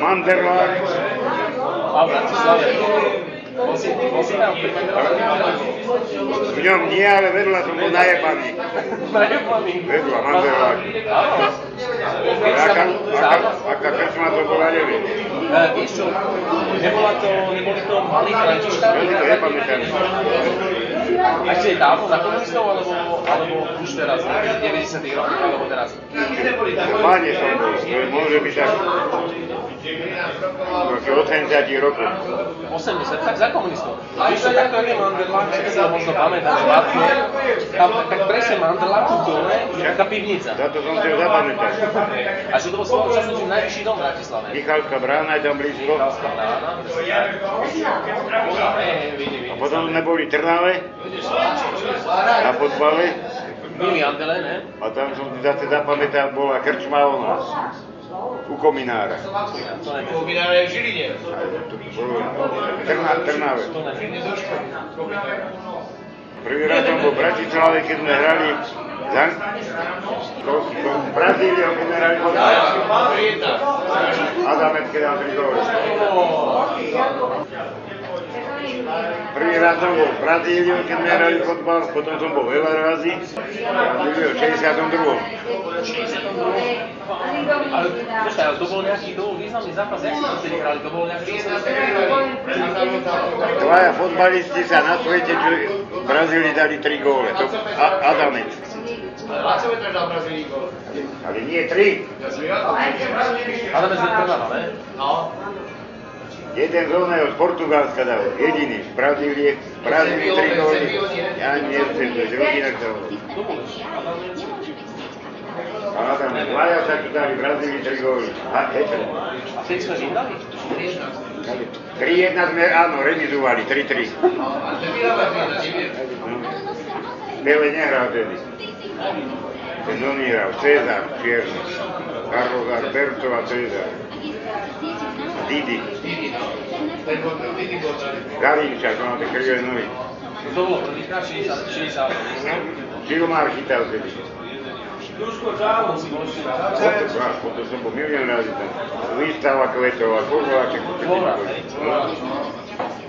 Manderlák, A v Bratislave. Bol si, bol si tam, keď v ňom nie, ale vedľa som bol najebaný. Najebaný. Vedľa Manderlák. Áno. Aká, aká, aká krčma to bola, neviem. E, vieš čo, nebola to, neboli to malí františkáni? Veľmi to nepamätám. A ešte je dávno na komunistov, alebo, alebo už teraz, v 90 rokoch, alebo teraz? Bol, to je- môže byť tak roky 80 rokov. 80, tak za komunistov. Vieš čo, takto je čo si ho možno tam, tak presne Mandeláku dole je taká pivnica. Za to som chcel zapamätať. A že to bol svojho času najvyšší dom v Bratislave. Michalská brána je tam blízko. Michalská brána, A potom neboli Trnave na fotbale. Milý Andele, ne? A tam som si zase zapamätal, bola krčma u nás. U kominára. Neviem. Komináre v Žiline. Trna, Trnave. Prvý raz som bol v Bratislave, keď sme hrali za to, to Brazíliou, keď sme hrali fotbal. Adamec, keď tri góly. Prvý raz som bol v Brazíliu, keď sme hrali fotbal, potom som bol veľa razy. Brazíliu v 62. Ale počkaj, ale to bol nejaký, to bol významný zápas, jak ste vtedy hrali? To bol nejaký Dvaja fotbalisti sa na svete, v Brazílii dali tri góle. To A- Adamec. Laco Vetraž dal Brazílii gol. Ale nie tri. Ale bez Trnava, ne? No. Jeden z oného z Portugalska dal, jediný. V Brazílii, v Brazílii tri góly. Ja neviem, to je rodina, kto To bol ešte. A tam dvaja sa tu dali v Brazílii tri góly. A Petr. A vtedy sme vyhrali? 3-1 sme, áno, remizovali, 3-3. A to vyhráva Zvieda, nevieš. Pele nehral tedy. Ten on hral, Cezar, čierny. Carlos Alberto a Cezar. Didi. Galinčák, on tie krivé nohy. To bolo prvýkrát 60, 60. Žilmár chytal tedy. On si som bol milión razy tam. Výstava kvetov a kovoláček. Dvora, hej.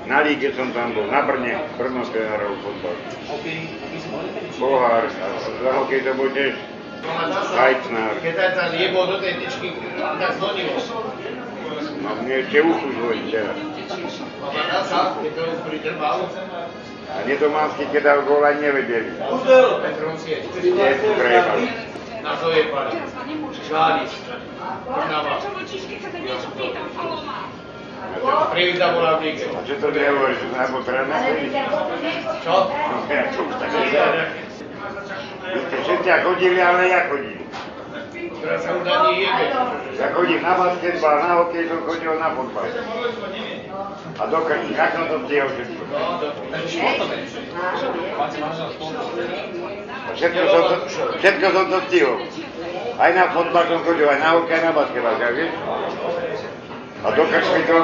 Na líge som tam bol, na Brne, Brno sa hral fotbal. Pohár, za hokej to bol tiež Kajcnár. Keď tam jebol do tej tyčky, tak zvonilo. No mne ešte uchu zvoní teraz. A Nedománsky, keď dal gól, aj nevedeli. Petrom Sieť. Nie sú prejebali. Na to je pali. Žádiš. Trnava. Privita bola v lige. A čo to nehovoríš, že nám potrebné? Čo? No, ja čo už tak Vy ste všetci chodili, ale ja chodím. Teraz sa už ani jebe. Ja chodím na basketbal, na hokej som chodil na fotbal. A do krčí, jak som to stihol všetko. Všetko som to, všetko som to. Aj na fotbal som chodil, aj na hokej, aj na basketbal, tak vieš? A do krčmy to,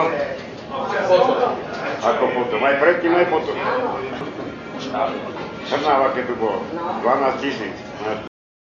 ako potom, aj predtým, aj potom. Trnava, keď tu bolo, 12 tisíc.